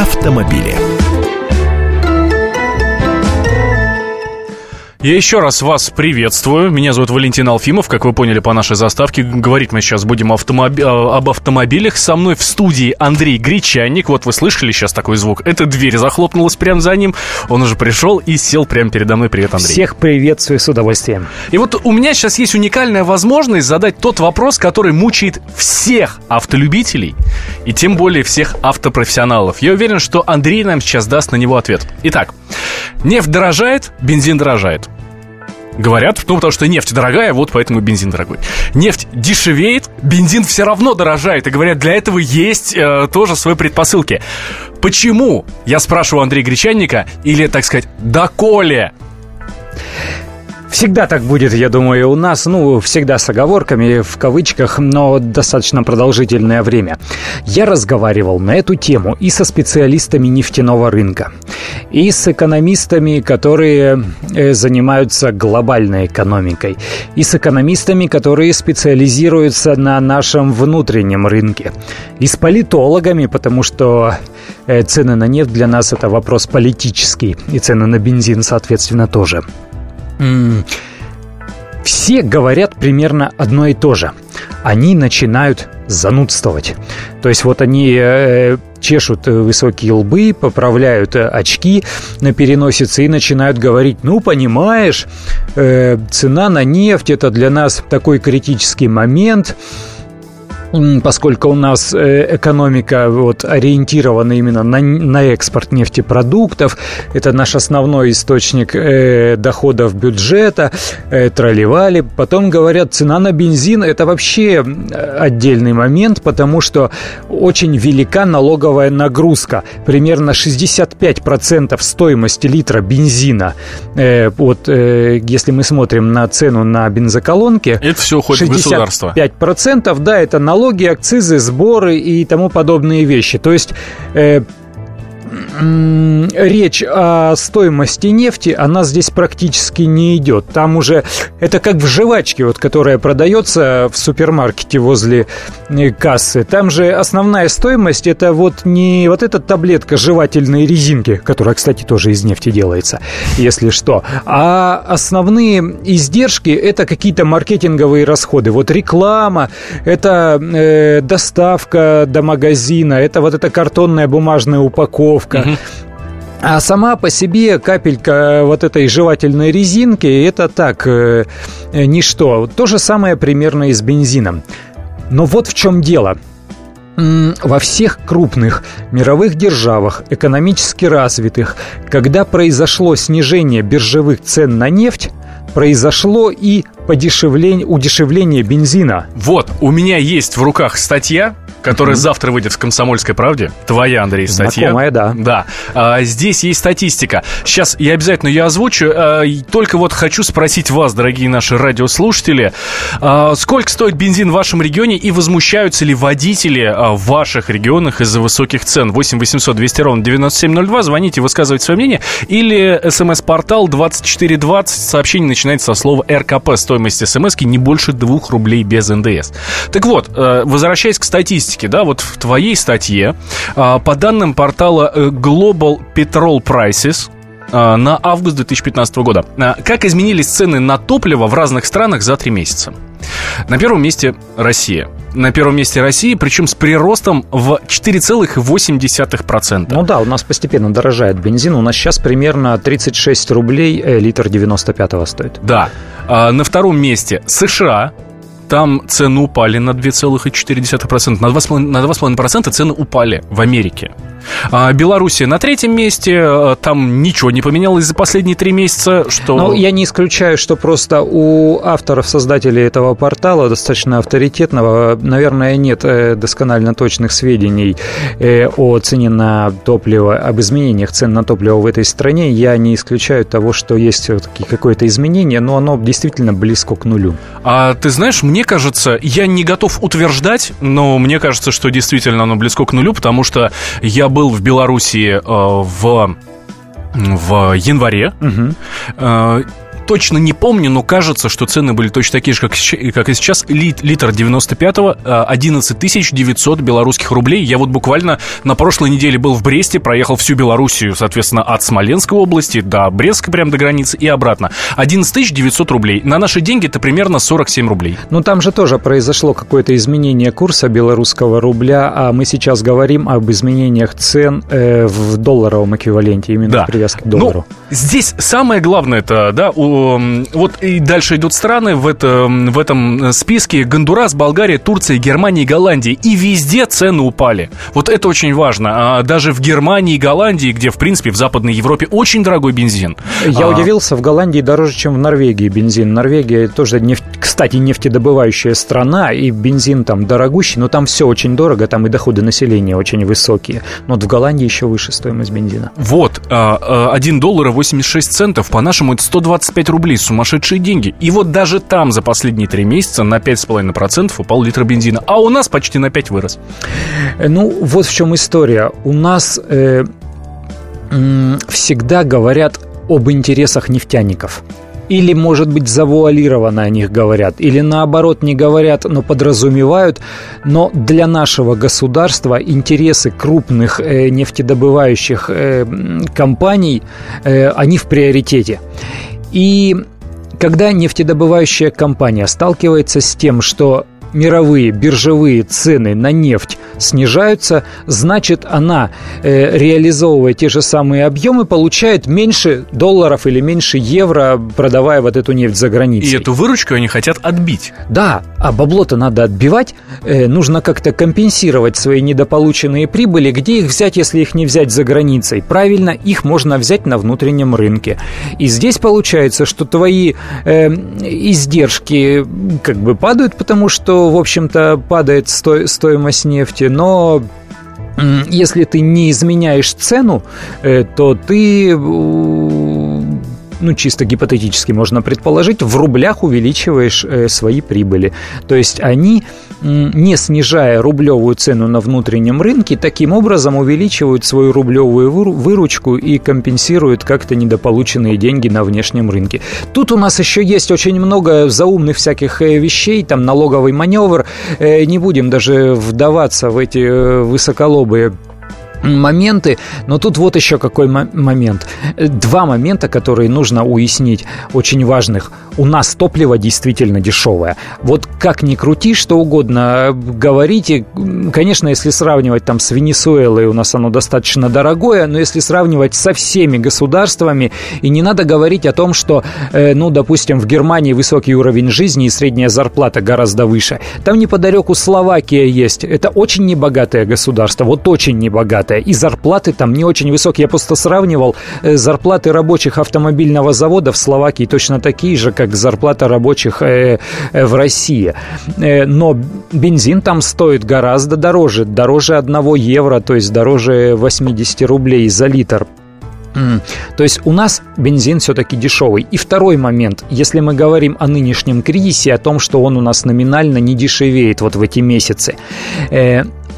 автомобили. Я еще раз вас приветствую. Меня зовут Валентин Алфимов. Как вы поняли по нашей заставке, говорить мы сейчас будем автомоби- э, об автомобилях. Со мной в студии Андрей Гречанник. Вот вы слышали сейчас такой звук. Эта дверь захлопнулась прямо за ним. Он уже пришел и сел прямо передо мной. Привет, Андрей. Всех приветствую с удовольствием. И вот у меня сейчас есть уникальная возможность задать тот вопрос, который мучает всех автолюбителей и тем более всех автопрофессионалов. Я уверен, что Андрей нам сейчас даст на него ответ. Итак, нефть дорожает, бензин дорожает. Говорят, ну, потому что нефть дорогая, вот поэтому бензин дорогой. Нефть дешевеет, бензин все равно дорожает. И говорят, для этого есть э, тоже свои предпосылки. Почему? Я спрашиваю Андрея Гречанника, или, так сказать, доколе Всегда так будет, я думаю, у нас, ну, всегда с оговорками, в кавычках, но достаточно продолжительное время. Я разговаривал на эту тему и со специалистами нефтяного рынка, и с экономистами, которые э, занимаются глобальной экономикой, и с экономистами, которые специализируются на нашем внутреннем рынке, и с политологами, потому что э, цены на нефть для нас это вопрос политический, и цены на бензин, соответственно, тоже. Все говорят примерно одно и то же. Они начинают занудствовать. То есть вот они э, чешут высокие лбы, поправляют э, очки на переносице и начинают говорить, ну, понимаешь, э, цена на нефть это для нас такой критический момент, поскольку у нас э, экономика вот, ориентирована именно на, на экспорт нефтепродуктов, это наш основной источник э, доходов бюджета, э, тролливали. Потом говорят, цена на бензин – это вообще отдельный момент, потому что очень велика налоговая нагрузка. Примерно 65% стоимости литра бензина, э, вот э, если мы смотрим на цену на бензоколонке… Это все уходит в государство. 65%, да, это налог налоги, акцизы, сборы и тому подобные вещи. То есть э, речь о стоимости нефти, она здесь практически не идет. Там уже это как в жвачке, вот, которая продается в супермаркете возле э, кассы. Там же основная стоимость это вот не вот эта таблетка жевательной резинки, которая, кстати, тоже из нефти делается, если что, а основные издержки это какие-то маркетинговые расходы. Вот реклама, это э, доставка до магазина, это вот эта картонная бумажная упаковка. А сама по себе капелька вот этой жевательной резинки это так, э, ничто. То же самое примерно и с бензином. Но вот в чем дело. Во всех крупных мировых державах, экономически развитых, когда произошло снижение биржевых цен на нефть, произошло и подешевление, удешевление бензина. Вот, у меня есть в руках статья, которая mm-hmm. завтра выйдет в «Комсомольской правде». Твоя, Андрей, статья. Знакомая, да. Да. А, здесь есть статистика. Сейчас я обязательно ее озвучу. А, только вот хочу спросить вас, дорогие наши радиослушатели, а, сколько стоит бензин в вашем регионе и возмущаются ли водители а, в ваших регионах из-за высоких цен? 8 800 200 ровно 9702. Звоните, высказывайте свое мнение. Или смс-портал 2420. Сообщение начинается со слова РКП. Стоимость смс не больше 2 рублей без НДС. Так вот, э, возвращаясь к статистике да, вот в твоей статье, а, по данным портала э, Global Petrol Prices, на август 2015 года. Как изменились цены на топливо в разных странах за три месяца? На первом месте Россия. На первом месте Россия, причем с приростом в 4,8%. Ну да, у нас постепенно дорожает бензин. У нас сейчас примерно 36 рублей э, литр 95-го стоит. Да. На втором месте США там цены упали на 2,4%. На 2,5%, на 2,5% цены упали в Америке. А Белоруссия на третьем месте, э, там ничего не поменялось за последние три месяца, что... Ну, я не исключаю, что просто у авторов, создателей этого портала, достаточно авторитетного, наверное, нет э, досконально точных сведений э, о цене на топливо, об изменениях цен на топливо в этой стране. Я не исключаю того, что есть все-таки какое-то изменение, но оно действительно близко к нулю. А ты знаешь, мне кажется, я не готов утверждать, но мне кажется, что действительно оно близко к нулю, потому что я был в Белоруссии э, в в январе. Угу. Точно не помню, но кажется, что цены были точно такие же, как, как и сейчас. Лит, литр 95-го 11 900 белорусских рублей. Я вот буквально на прошлой неделе был в Бресте, проехал всю Белоруссию, соответственно, от Смоленской области до Брестска, прям до границы и обратно. 11 900 рублей. На наши деньги это примерно 47 рублей. Ну, там же тоже произошло какое-то изменение курса белорусского рубля, а мы сейчас говорим об изменениях цен э, в долларовом эквиваленте, именно да. в привязке к доллару. Ну, здесь самое главное это, да, у, вот и дальше идут страны в, это, в этом списке Гондурас, Болгария, Турция, Германия и Голландия. И везде цены упали. Вот это очень важно. А даже в Германии и Голландии, где, в принципе, в Западной Европе очень дорогой бензин. Я а... удивился, в Голландии дороже, чем в Норвегии бензин. Норвегия тоже, нефть, кстати, нефтедобывающая страна, и бензин там дорогущий, но там все очень дорого, там и доходы населения очень высокие. Но вот в Голландии еще выше стоимость бензина. Вот, 1 а, доллар 86 центов, по-нашему это 125 рублей, сумасшедшие деньги. И вот даже там за последние три месяца на 5,5% упал литр бензина, а у нас почти на 5 вырос. Э, ну, вот в чем история. У нас э, всегда говорят об интересах нефтяников. Или, может быть, завуалированно о них говорят, или наоборот не говорят, но подразумевают. Но для нашего государства интересы крупных э, нефтедобывающих э, компаний, э, они в приоритете. И когда нефтедобывающая компания сталкивается с тем, что мировые биржевые цены на нефть снижаются, значит она, э, реализовывая те же самые объемы, получает меньше долларов или меньше евро, продавая вот эту нефть за границей. И эту выручку они хотят отбить. Да, а бабло-то надо отбивать, э, нужно как-то компенсировать свои недополученные прибыли. Где их взять, если их не взять за границей? Правильно, их можно взять на внутреннем рынке. И здесь получается, что твои э, издержки как бы падают, потому что, в общем-то, падает сто стоимость нефти, но если ты не изменяешь цену, э, то ты ну, чисто гипотетически можно предположить, в рублях увеличиваешь э, свои прибыли. То есть они, не снижая рублевую цену на внутреннем рынке, таким образом увеличивают свою рублевую выручку и компенсируют как-то недополученные деньги на внешнем рынке. Тут у нас еще есть очень много заумных всяких э, вещей, там налоговый маневр. Э, не будем даже вдаваться в эти высоколобые моменты, но тут вот еще какой момент. Два момента, которые нужно уяснить, очень важных. У нас топливо действительно дешевое. Вот как ни крути, что угодно говорите, конечно, если сравнивать там с Венесуэлой, у нас оно достаточно дорогое, но если сравнивать со всеми государствами, и не надо говорить о том, что, э, ну, допустим, в Германии высокий уровень жизни и средняя зарплата гораздо выше. Там неподалеку Словакия есть. Это очень небогатое государство, вот очень небогатое и зарплаты там не очень высокие. Я просто сравнивал э, зарплаты рабочих автомобильного завода в Словакии точно такие же, как зарплата рабочих э, э, в России. Но бензин там стоит гораздо дороже, дороже 1 евро, то есть дороже 80 рублей за литр. То есть у нас бензин все-таки дешевый. И второй момент, если мы говорим о нынешнем кризисе, о том, что он у нас номинально не дешевеет вот в эти месяцы,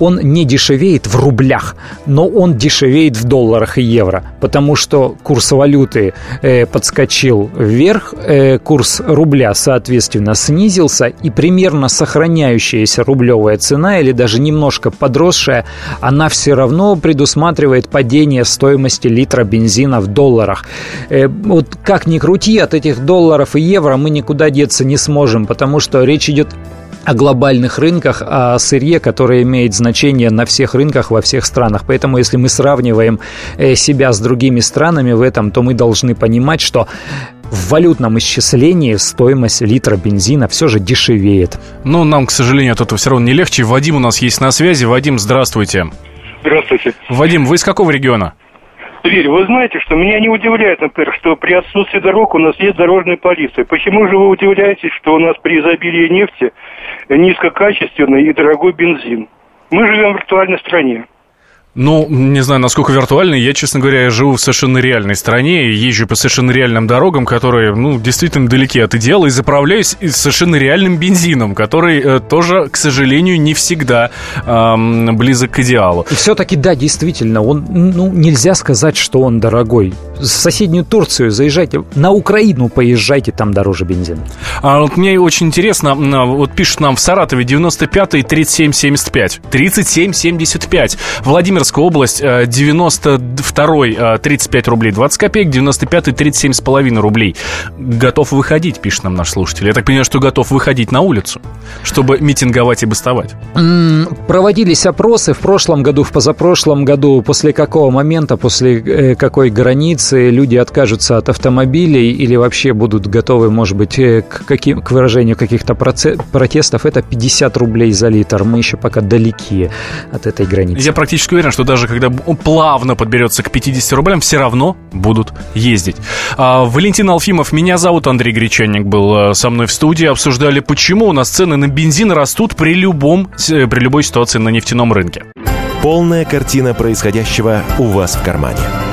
он не дешевеет в рублях, но он дешевеет в долларах и евро, потому что курс валюты э, подскочил вверх, э, курс рубля, соответственно, снизился, и примерно сохраняющаяся рублевая цена или даже немножко подросшая, она все равно предусматривает падение стоимости литра бензина в долларах. Э, вот как ни крути, от этих долларов и евро мы никуда деться не сможем, потому что речь идет о глобальных рынках, о сырье, которое имеет значение на всех рынках во всех странах. Поэтому, если мы сравниваем э, себя с другими странами в этом, то мы должны понимать, что в валютном исчислении стоимость литра бензина все же дешевеет. Но нам, к сожалению, от этого все равно не легче. Вадим у нас есть на связи. Вадим, здравствуйте. Здравствуйте. Вадим, вы из какого региона? Тверь. Вы знаете, что меня не удивляет, например, что при отсутствии дорог у нас есть дорожная полиция. Почему же вы удивляетесь, что у нас при изобилии нефти низкокачественный и дорогой бензин. Мы живем в виртуальной стране. Ну, не знаю, насколько виртуальный. Я, честно говоря, живу в совершенно реальной стране и езжу по совершенно реальным дорогам, которые, ну, действительно далеки от идеала, и заправляюсь совершенно реальным бензином, который э, тоже, к сожалению, не всегда э, близок к идеалу. И все-таки, да, действительно, он, ну, нельзя сказать, что он дорогой. В соседнюю Турцию заезжайте, на Украину поезжайте, там дороже бензин. А вот мне очень интересно, вот пишут нам в Саратове 95-й 37-75. 37-75. Владимирская область 92-й 35 рублей 20 копеек, 95-й 37,5 рублей. Готов выходить, пишет нам наш слушатель. Я так понимаю, что готов выходить на улицу, чтобы митинговать и бастовать. Проводились опросы в прошлом году, в позапрошлом году, после какого момента, после э, какой границы люди откажутся от автомобилей или вообще будут готовы, может быть, э, к, каким, к выражению каких-то протестов, это 50 рублей за литр. Мы еще пока далеки от этой границы. Я практически уверен, что даже когда он плавно подберется к 50 рублям, все равно будут ездить. А, Валентин Алфимов, меня зовут Андрей Гречанник, был э, со мной в студии. Обсуждали, почему у нас цены на бензин растут при, любом, при любой ситуации на нефтяном рынке. Полная картина происходящего у вас в кармане.